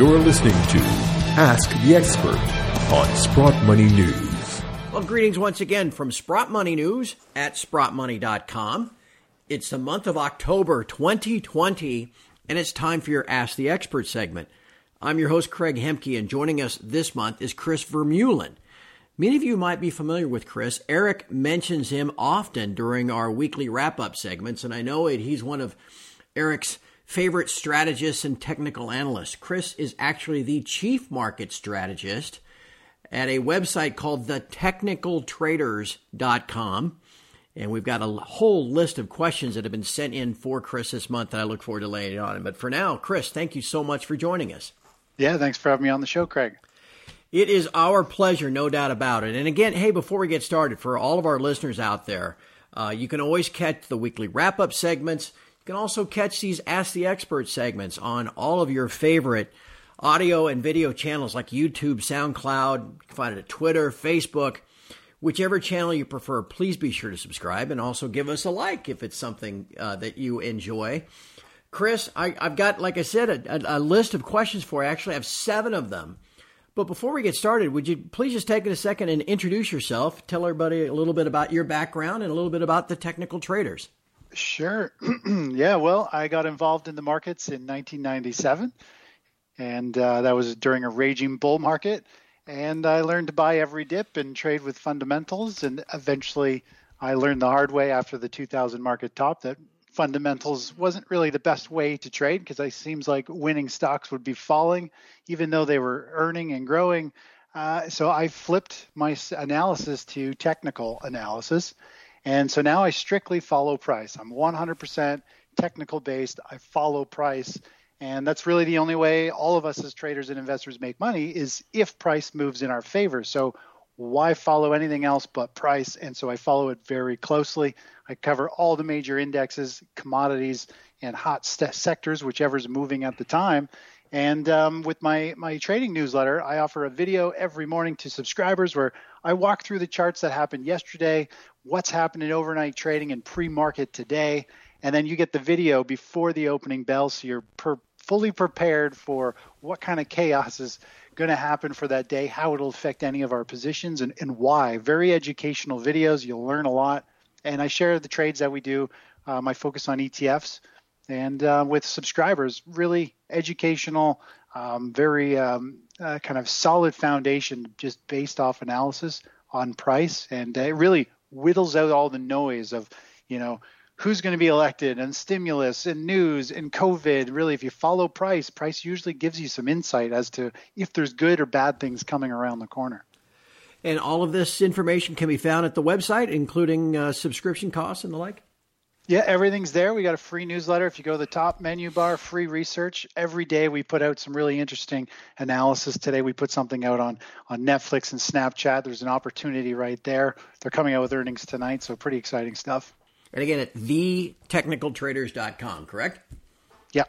You're listening to Ask the Expert on Sprott Money News. Well, greetings once again from Sprott Money News at sprottmoney.com. It's the month of October 2020, and it's time for your Ask the Expert segment. I'm your host, Craig Hemke, and joining us this month is Chris Vermeulen. Many of you might be familiar with Chris. Eric mentions him often during our weekly wrap up segments, and I know it, he's one of Eric's favorite strategists and technical analysts. Chris is actually the chief market strategist at a website called thetechnicaltraders.com. And we've got a whole list of questions that have been sent in for Chris this month that I look forward to laying on. But for now, Chris, thank you so much for joining us. Yeah, thanks for having me on the show, Craig. It is our pleasure, no doubt about it. And again, hey, before we get started, for all of our listeners out there, uh, you can always catch the weekly wrap up segments. You can also catch these Ask the Expert segments on all of your favorite audio and video channels like YouTube, SoundCloud. You can find it at Twitter, Facebook, whichever channel you prefer. Please be sure to subscribe and also give us a like if it's something uh, that you enjoy. Chris, I, have got, like I said, a, a, list of questions for you. I actually have seven of them. But before we get started, would you please just take a second and introduce yourself? Tell everybody a little bit about your background and a little bit about the technical traders. Sure. yeah, well, I got involved in the markets in 1997, and uh, that was during a raging bull market. And I learned to buy every dip and trade with fundamentals. And eventually, I learned the hard way after the 2000 market top that fundamentals wasn't really the best way to trade because it seems like winning stocks would be falling even though they were earning and growing. Uh, so I flipped my analysis to technical analysis. And so now I strictly follow price. I'm 100% technical based. I follow price. And that's really the only way all of us as traders and investors make money is if price moves in our favor. So why follow anything else but price? And so I follow it very closely. I cover all the major indexes, commodities, and hot st- sectors, whichever's moving at the time. And um, with my, my trading newsletter, I offer a video every morning to subscribers where I walk through the charts that happened yesterday, what's happening overnight trading and pre market today. And then you get the video before the opening bell so you're per- fully prepared for what kind of chaos is going to happen for that day, how it'll affect any of our positions, and, and why. Very educational videos. You'll learn a lot. And I share the trades that we do, uh, my focus on ETFs, and uh, with subscribers, really educational, um, very um, uh, kind of solid foundation just based off analysis on price. And it really whittles out all the noise of, you know, who's going to be elected and stimulus and news and COVID. Really, if you follow price, price usually gives you some insight as to if there's good or bad things coming around the corner. And all of this information can be found at the website, including uh, subscription costs and the like. Yeah, everything's there. We got a free newsletter. If you go to the top menu bar, free research. Every day we put out some really interesting analysis. Today we put something out on on Netflix and Snapchat. There's an opportunity right there. They're coming out with earnings tonight, so pretty exciting stuff. And again, at thetechnicaltraders.com, correct? Yeah.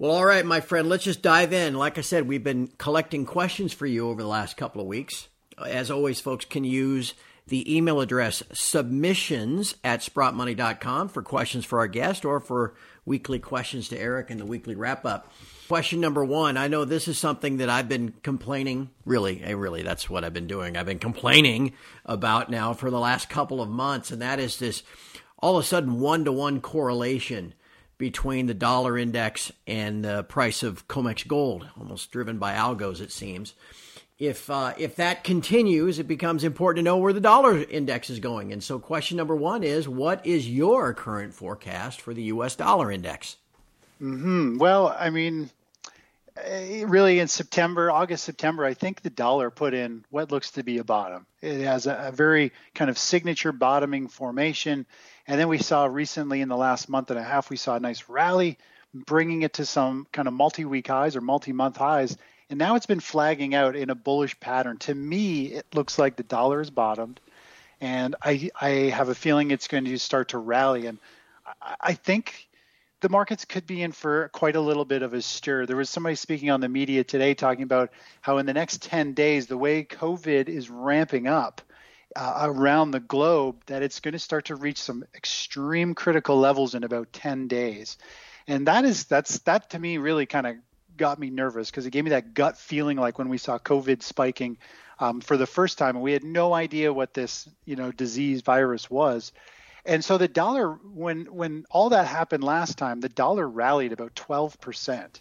Well, all right, my friend, let's just dive in. Like I said, we've been collecting questions for you over the last couple of weeks. As always, folks can use the email address submissions at sprottmoney.com for questions for our guest or for weekly questions to Eric and the weekly wrap up. Question number one I know this is something that I've been complaining, really, eh, really, that's what I've been doing. I've been complaining about now for the last couple of months, and that is this all of a sudden one to one correlation between the dollar index and the price of COMEX gold, almost driven by algos, it seems. If uh, if that continues, it becomes important to know where the dollar index is going. And so, question number one is: What is your current forecast for the U.S. dollar index? Hmm. Well, I mean, eh, really in September, August, September, I think the dollar put in what looks to be a bottom. It has a, a very kind of signature bottoming formation and then we saw recently in the last month and a half, we saw a nice rally, bringing it to some kind of multi week highs or multi month highs. And now it's been flagging out in a bullish pattern. To me, it looks like the dollar is bottomed. And I, I have a feeling it's going to start to rally. And I, I think the markets could be in for quite a little bit of a stir. There was somebody speaking on the media today talking about how in the next 10 days, the way COVID is ramping up, uh, around the globe that it's going to start to reach some extreme critical levels in about 10 days and that is that's that to me really kind of got me nervous because it gave me that gut feeling like when we saw COVID spiking um, for the first time, and we had no idea what this you know disease virus was. And so the dollar, when when all that happened last time, the dollar rallied about 12 percent.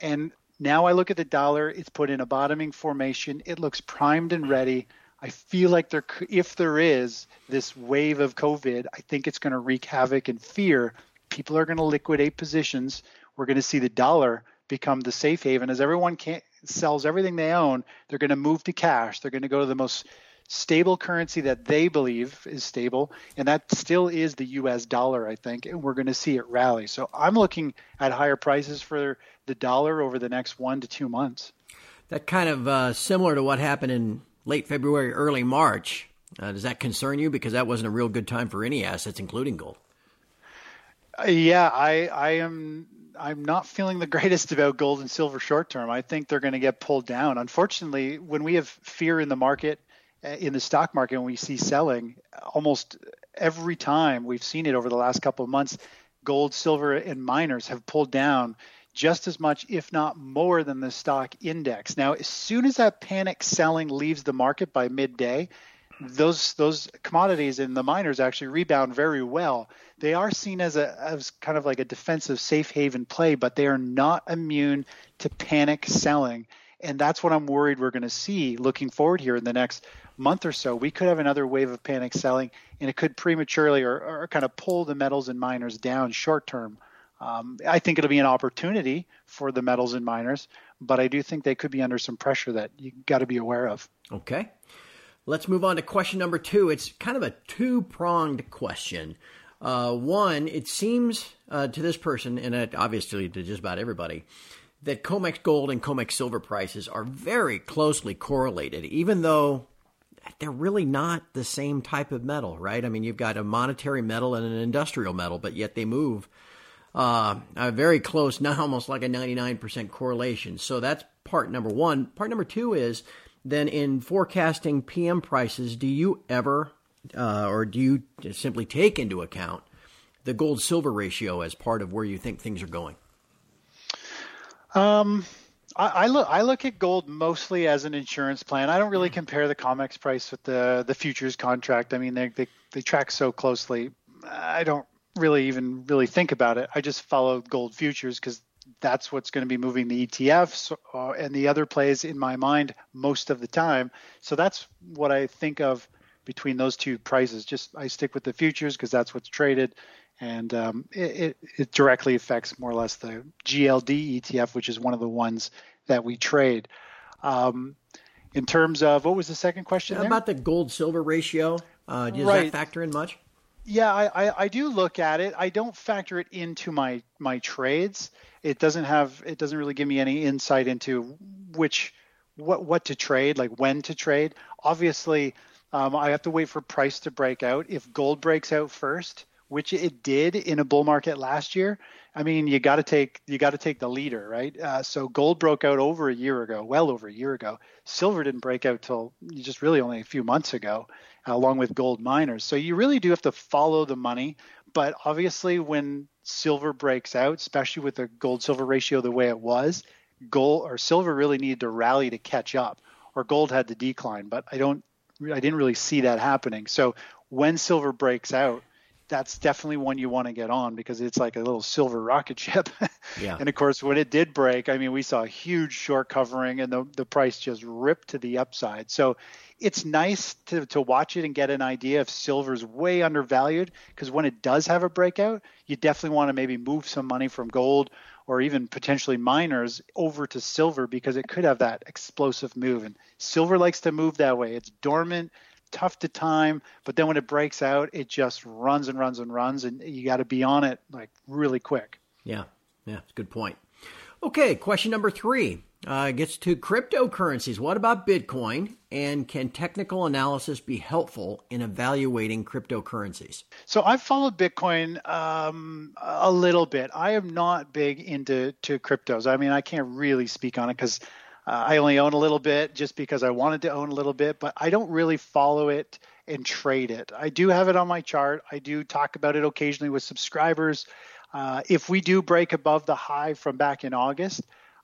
And now I look at the dollar; it's put in a bottoming formation. It looks primed and ready. I feel like there, if there is this wave of COVID, I think it's going to wreak havoc and fear. People are going to liquidate positions. We're going to see the dollar become the safe haven as everyone can, sells everything they own. They're going to move to cash. They're going to go to the most stable currency that they believe is stable, and that still is the U.S. dollar, I think, and we're going to see it rally. So I'm looking at higher prices for the dollar over the next one to two months. That kind of uh, similar to what happened in late February, early March. Uh, does that concern you? Because that wasn't a real good time for any assets, including gold. Uh, yeah, I I am I'm not feeling the greatest about gold and silver short term. I think they're going to get pulled down. Unfortunately, when we have fear in the market, uh, in the stock market, when we see selling, almost every time we've seen it over the last couple of months, gold, silver, and miners have pulled down just as much, if not more, than the stock index. Now, as soon as that panic selling leaves the market by midday, those those commodities and the miners actually rebound very well. They are seen as a as kind of like a defensive safe haven play, but they are not immune to panic selling. And that's what I'm worried we're going to see looking forward here in the next month or so. We could have another wave of panic selling, and it could prematurely or, or kind of pull the metals and miners down short term. Um, I think it'll be an opportunity for the metals and miners, but I do think they could be under some pressure that you got to be aware of. Okay. Let's move on to question number two. It's kind of a two pronged question. Uh, one, it seems uh, to this person, and it obviously to just about everybody, that COMEX gold and COMEX silver prices are very closely correlated, even though they're really not the same type of metal, right? I mean, you've got a monetary metal and an industrial metal, but yet they move uh, very close, not almost like a 99% correlation. So that's part number one. Part number two is then in forecasting PM prices, do you ever uh, or do you simply take into account the gold silver ratio as part of where you think things are going? Um, I, I, look I look at gold mostly as an insurance plan. I don't really compare the COMEX price with the the futures contract. I mean, they they, they track so closely. I don't really even really think about it. I just follow gold futures because that's what's going to be moving the ETFs uh, and the other plays in my mind most of the time. So that's what I think of between those two prices. Just I stick with the futures because that's what's traded, and um, it, it, directly affects more or less the GLD ETF, which is one of the ones that we trade. Um, in terms of what was the second question? About the gold silver ratio, uh, does right. that factor in much? Yeah, I, I, I, do look at it. I don't factor it into my my trades. It doesn't have it doesn't really give me any insight into which what what to trade, like when to trade. Obviously, um, I have to wait for price to break out. If gold breaks out first, which it did in a bull market last year, I mean, you got to take you got to take the leader, right? Uh, so gold broke out over a year ago, well over a year ago. Silver didn't break out till just really only a few months ago, along with gold miners. So you really do have to follow the money. But obviously, when silver breaks out, especially with the gold silver ratio the way it was, gold or silver really needed to rally to catch up, or gold had to decline. But I don't, I didn't really see that happening. So when silver breaks out, that's definitely one you want to get on because it's like a little silver rocket ship. yeah. And of course, when it did break, I mean, we saw a huge short covering and the, the price just ripped to the upside. So it's nice to, to watch it and get an idea if silver's way undervalued because when it does have a breakout, you definitely want to maybe move some money from gold or even potentially miners over to silver because it could have that explosive move. And silver likes to move that way. It's dormant tough to time, but then when it breaks out, it just runs and runs and runs, and you got to be on it like really quick. Yeah, yeah, it's a good point. Okay, question number three uh, gets to cryptocurrencies. What about Bitcoin? And can technical analysis be helpful in evaluating cryptocurrencies? So I've followed Bitcoin um, a little bit. I am not big into to cryptos. I mean, I can't really speak on it because uh, I only own a little bit just because I wanted to own a little bit, but I don't really follow it and trade it. I do have it on my chart. I do talk about it occasionally with subscribers. Uh, if we do break above the high from back in August,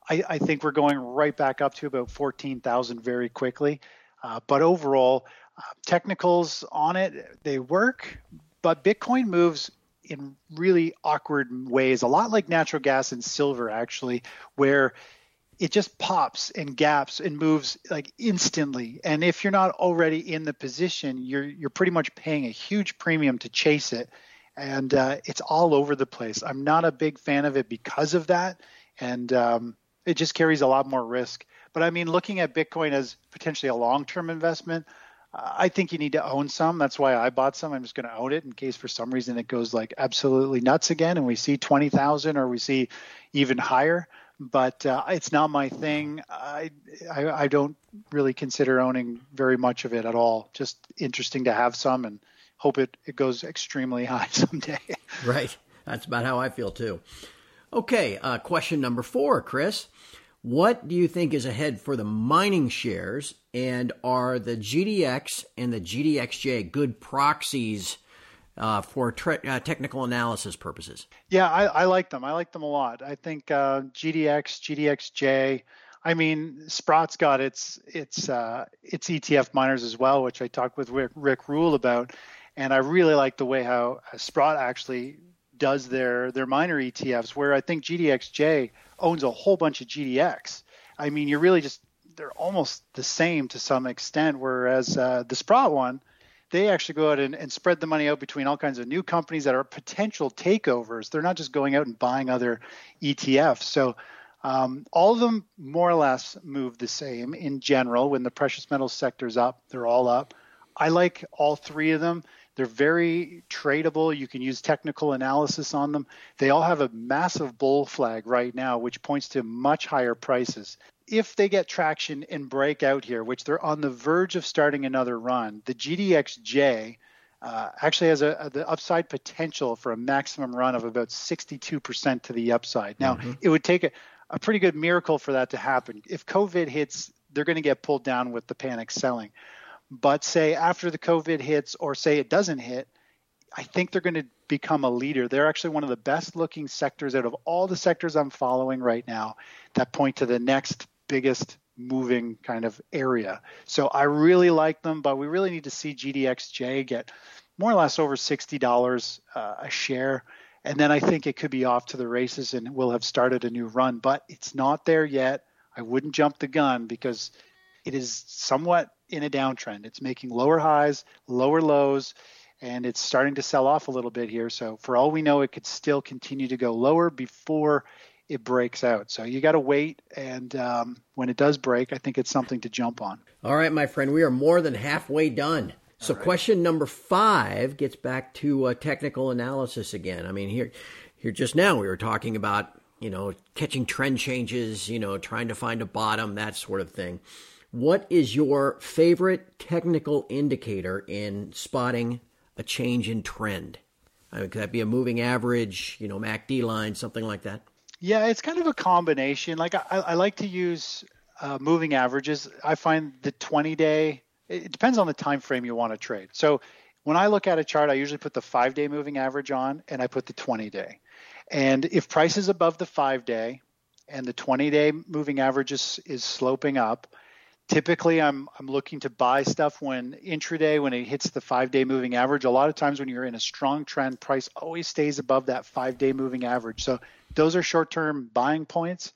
I, I think we're going right back up to about 14,000 very quickly. Uh, but overall, uh, technicals on it, they work, but Bitcoin moves in really awkward ways, a lot like natural gas and silver, actually, where it just pops and gaps and moves like instantly. And if you're not already in the position, you're you're pretty much paying a huge premium to chase it, and uh, it's all over the place. I'm not a big fan of it because of that, and um, it just carries a lot more risk. But I mean, looking at Bitcoin as potentially a long-term investment, I think you need to own some. That's why I bought some. I'm just going to own it in case for some reason it goes like absolutely nuts again, and we see 20,000 or we see even higher. But uh, it's not my thing. I, I, I don't really consider owning very much of it at all. Just interesting to have some and hope it, it goes extremely high someday. right. That's about how I feel too. Okay, uh, question number four, Chris. What do you think is ahead for the mining shares, and are the GDX and the GDXJ good proxies uh, for tre- uh, technical analysis purposes? Yeah, I, I, like them. I like them a lot. I think uh, GDX, GDXJ. I mean, Sprott's got its its uh, its ETF miners as well, which I talked with Rick, Rick Rule about, and I really like the way how Sprott actually does their their miner ETFs, where I think GDXJ owns a whole bunch of GDX. I mean, you're really just they're almost the same to some extent. Whereas uh, the Sprott one, they actually go out and, and, spread the money out between all kinds of new companies that are potential takeovers. They're not just going out and buying other ETFs. So um, all of them more or less move the same in general. When the precious metals sector's up, they're all up. I like all three of them. They're very tradable. You can use technical analysis on them. They all have a massive bull flag right now, which points to much higher prices. If they get traction and break out here, which they're on the verge of starting another run, the GDXJ uh, actually has a, a, the upside potential for a maximum run of about 62% to the upside. Now, mm-hmm. it would take a, a pretty good miracle for that to happen. If COVID hits, they're going to get pulled down with the panic selling. But say after the COVID hits, or say it doesn't hit, I think they're going to become a leader. They're actually one of the best looking sectors out of all the sectors I'm following right now that point to the next biggest moving kind of area. So I really like them, but we really need to see GDXJ get more or less over $60 uh, a share. And then I think it could be off to the races and we'll have started a new run, but it's not there yet. I wouldn't jump the gun because it is somewhat in a downtrend. It's making lower highs, lower lows, and it's starting to sell off a little bit here. So for all we know, it could still continue to go lower before it breaks out. So you got to wait, and um, when it does break, I think it's something to jump on. All right, my friend, we are more than halfway done. So right. question number five gets back to uh, technical analysis again. I mean, here, here just now we were talking about you know catching trend changes, you know, trying to find a bottom, that sort of thing. What is your favorite technical indicator in spotting a change in trend? I mean, could that be a moving average, you know, MACD line, something like that? Yeah, it's kind of a combination. Like I, I like to use uh, moving averages. I find the 20 day. It depends on the time frame you want to trade. So when I look at a chart, I usually put the five day moving average on, and I put the 20 day. And if price is above the five day, and the 20 day moving average is, is sloping up, typically I'm I'm looking to buy stuff when intraday when it hits the 5-day moving average. A lot of times when you're in a strong trend, price always stays above that 5-day moving average. So those are short-term buying points.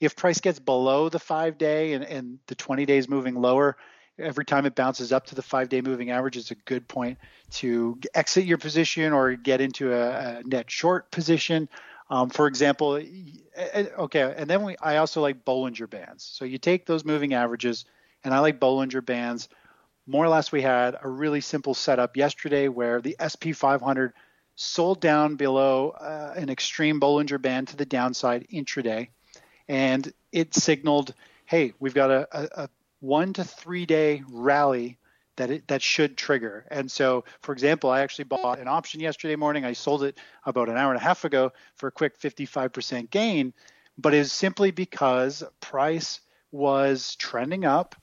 If price gets below the 5-day and, and the 20 days moving lower, every time it bounces up to the 5-day moving average is a good point to exit your position or get into a, a net short position. Um, for example, okay, and then we, I also like Bollinger Bands. So you take those moving averages, and I like Bollinger Bands. More or less, we had a really simple setup yesterday where the SP 500 sold down below uh, an extreme Bollinger Band to the downside intraday, and it signaled, hey, we've got a, a, a one to three day rally that it, that should trigger. And so, for example, I actually bought an option yesterday morning. I sold it about an hour and a half ago for a quick 55% gain, but it is simply because price was trending up.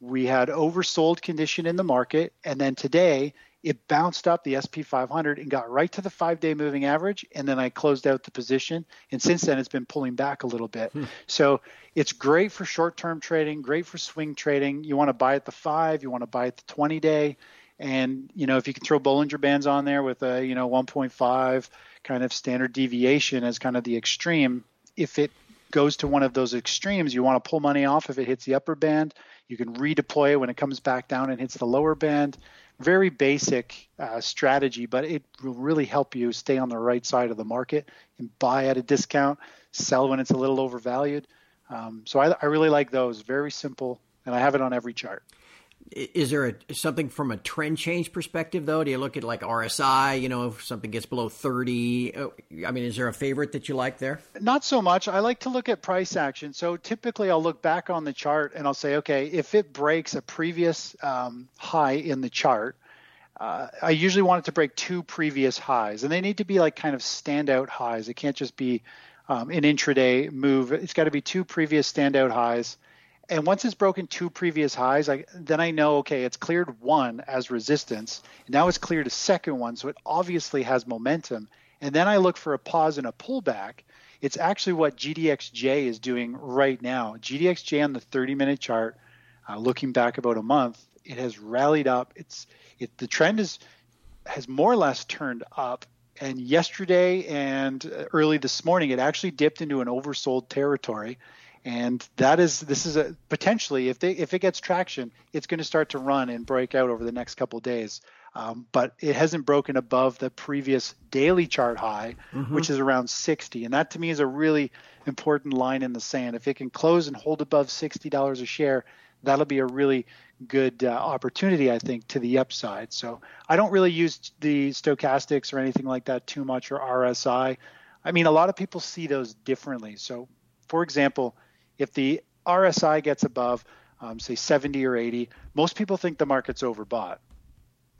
We had oversold condition in the market, and then today it bounced up the SP 500 and got right to the five day moving average. And then I closed out the position. And since then, it's been pulling back a little bit. Hmm. So it's great for short term trading, great for swing trading. You want to buy at the five, you want to buy at the 20 day. And, you know, if you can throw Bollinger Bands on there with a, you know, 1.5 kind of standard deviation as kind of the extreme, if it goes to one of those extremes, you want to pull money off if it hits the upper band. You can redeploy it when it comes back down and hits the lower band very basic uh, strategy, but it will really help you stay on the right side of the market and buy at a discount, sell when it's a little overvalued. Um, so I, I, really like those. Very simple, and I have it on every chart. Is there a, something from a trend change perspective, though? Do you look at like RSI? You know, if something gets below 30, uh, I mean, is there a favorite that you like there? Not so much. I like to look at price action. So typically I'll look back on the chart and I'll say, okay, if it breaks a previous um, high in the chart, uh, I usually want it to break two previous highs, and they need to be like kind of standout highs. It can't just be um, an intraday move. It's got to be two previous standout highs and once it's broken two previous highs, I, then I know okay, it's cleared one as resistance, now it's cleared a second one, so it obviously has momentum. And then I look for a pause and a pullback. It's actually what GDXJ is doing right now. GDXJ on the 30-minute chart, uh, looking back about a month, it has rallied up. It's it the trend is has more or less turned up. And yesterday and early this morning, it actually dipped into an oversold territory and that is this is a potentially if they if it gets traction it's going to start to run and break out over the next couple days. Um, but it hasn't broken above the previous daily chart high mm-hmm. which is around 60 and that to me is a really important line in the sand. If it can close and hold above $60 a share that'll be a really good uh, opportunity i think to the upside. So i don't really use the stochastics or anything like that too much or rsi i mean a lot of people see those differently. So for example if the RSI gets above, um, say 70 or 80, most people think the market's overbought.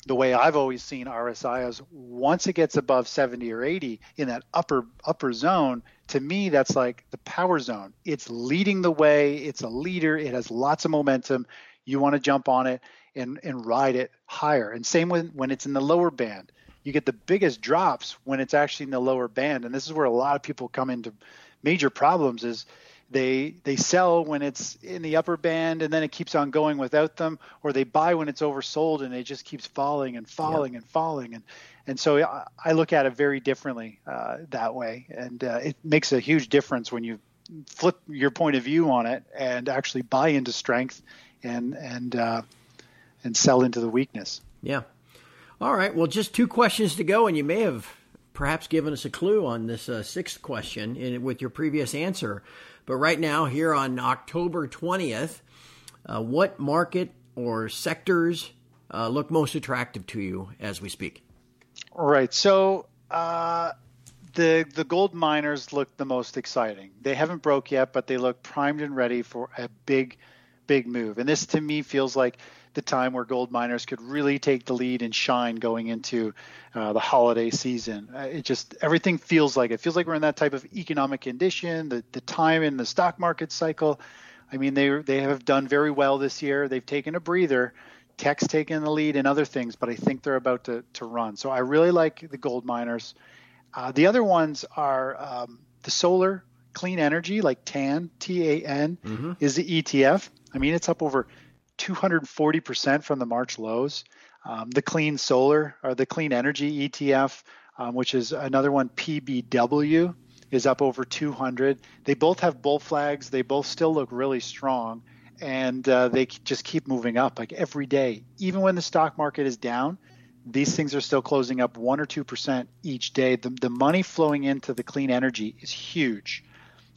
The way I've always seen RSI is once it gets above 70 or 80 in that upper upper zone, to me that's like the power zone. It's leading the way. It's a leader. It has lots of momentum. You want to jump on it and and ride it higher. And same when when it's in the lower band. You get the biggest drops when it's actually in the lower band. And this is where a lot of people come into major problems is they they sell when it's in the upper band and then it keeps on going without them or they buy when it's oversold and it just keeps falling and falling and falling. And and so I, I look at it very differently uh, that way. And uh, it makes a huge difference when you flip your point of view on it and actually buy into strength and and uh, and sell into the weakness. Yeah. All right. Well just two questions to go and you may have perhaps given us a clue on this uh, sixth question in, with your previous answer but right now, here on October 20th, uh, what market or sectors uh, look most attractive to you as we speak? Right. So uh, the the gold miners look the most exciting. They haven't broke yet, but they look primed and ready for a big, big move. And this to me feels like the time where gold miners could really take the lead and shine going into uh, the holiday season. Uh, it just everything feels like it feels like we're in that type of economic condition. The the time in the stock market cycle. I mean, they they have done very well this year. They've taken a breather. Tech's taken the lead in other things, but I think they're about to to run. So I really like the gold miners. Uh, the other ones are um, the solar clean energy, like TAN, T A N, mm-hmm. is the ETF. I mean, it's up over 240% from the March lows. Um, the clean solar or the clean energy ETF, um, which is another one, PBW, is up over 200. They both have bull flags. They both still look really strong, and uh, they just keep moving up like every day. Even when the stock market is down, these things are still closing up one or two percent each day. The, the money flowing into the clean energy is huge.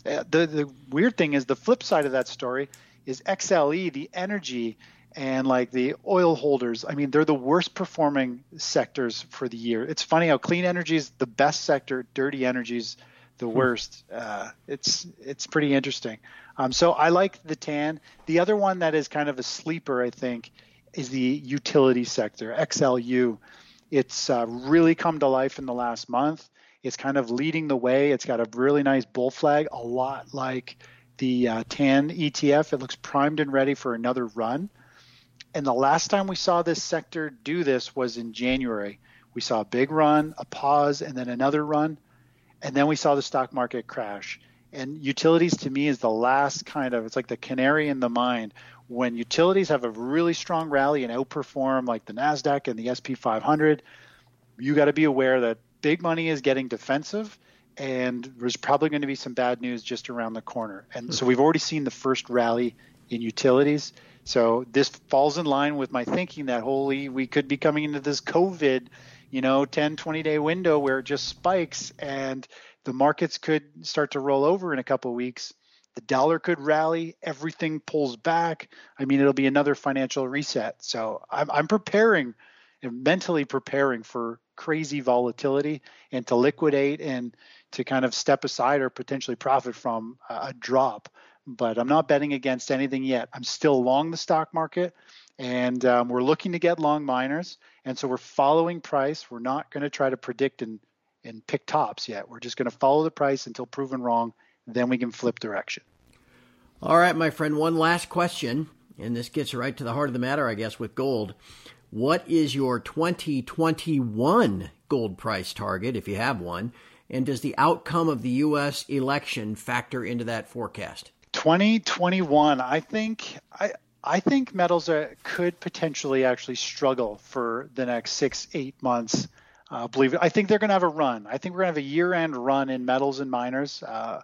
Uh, the the weird thing is the flip side of that story is XLE, the energy and like the oil holders. I mean, they're the worst performing sectors for the year. It's funny how clean energy is the best sector, dirty energy is the hmm. worst. Uh, it's it's pretty interesting. Um, so I like the tan. The other one that is kind of a sleeper, I think, is the utility sector, XLU. It's uh, really come to life in the last month. It's kind of leading the way. It's got a really nice bull flag, a lot like the uh, TAN ETF. It looks primed and ready for another run. And the last time we saw this sector do this was in January. We saw a big run, a pause, and then another run. And then we saw the stock market crash. And utilities to me is the last kind of, it's like the canary in the mine. When utilities have a really strong rally and outperform like the NASDAQ and the SP 500, you got to be aware that big money is getting defensive and there's probably going to be some bad news just around the corner. And so hmm. we've already seen the first rally in utilities. So this falls in line with my thinking that holy we could be coming into this COVID, you know, 10 20 day window where it just spikes and the markets could start to roll over in a couple of weeks. The dollar could rally, everything pulls back. I mean, it'll be another financial reset. So I'm, I'm preparing and mentally preparing for crazy volatility and to liquidate and to kind of step aside or potentially profit from a drop. But I'm not betting against anything yet. I'm still long the stock market and um, we're looking to get long miners. And so we're following price. We're not going to try to predict and and pick tops yet. We're just going to follow the price until proven wrong. Then we can flip direction. All right, my friend. One last question, and this gets right to the heart of the matter, I guess, with gold. What is your 2021 gold price target, if you have one? And does the outcome of the U.S. election factor into that forecast? 2021, I think I I think metals are, could potentially actually struggle for the next six eight months. Uh, believe it. I think they're going to have a run. I think we're going to have a year-end run in metals and miners. Uh,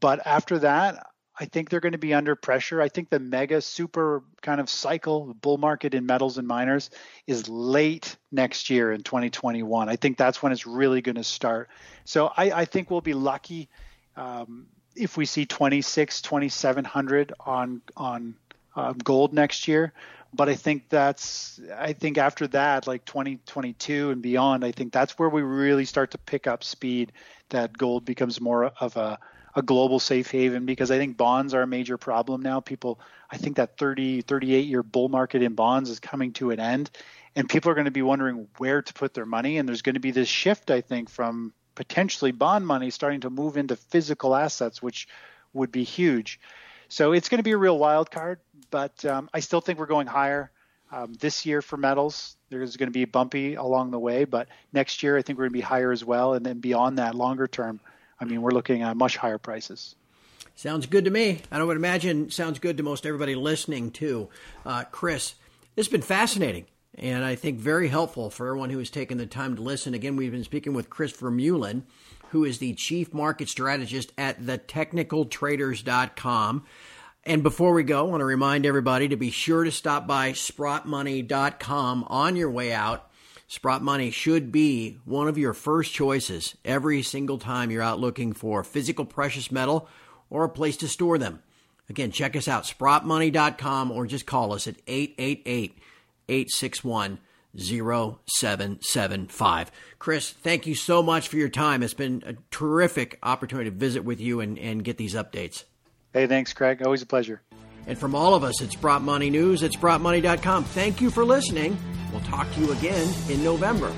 but after that, I think they're going to be under pressure. I think the mega super kind of cycle, bull market in metals and miners, is late next year in 2021. I think that's when it's really going to start. So I, I think we'll be lucky um, if we see 26, 2700 on on uh, gold next year but I think that's I think after that, like 2022 and beyond, I think that's where we really start to pick up speed. That gold becomes more of a a global safe haven because I think bonds are a major problem now. People, I think that 30, 38 year bull market in bonds is coming to an end, and people are going to be wondering where to put their money. And there's going to be this shift, I think, from potentially bond money starting to move into physical assets, which would be huge. So it's going to be a real wild card, but um, I still think we're going higher um, this year for metals. There's going to be bumpy along the way, but next year I think we're going to be higher as well, and then beyond that, longer term, I mean, we're looking at much higher prices. Sounds good to me. I would imagine sounds good to most everybody listening too. Uh, Chris, this has been fascinating and I think very helpful for everyone who has taken the time to listen. Again, we've been speaking with Chris Vermeulen who is the chief market strategist at thetechnicaltraders.com. And before we go, I want to remind everybody to be sure to stop by sprottmoney.com on your way out. Sprott Money should be one of your first choices every single time you're out looking for physical precious metal or a place to store them. Again, check us out, sprottmoney.com, or just call us at 888 861 0775. Chris, thank you so much for your time. It's been a terrific opportunity to visit with you and, and get these updates. Hey, thanks, Craig. Always a pleasure. And from all of us it's Sprott Money News at sprottmoney.com, thank you for listening. We'll talk to you again in November.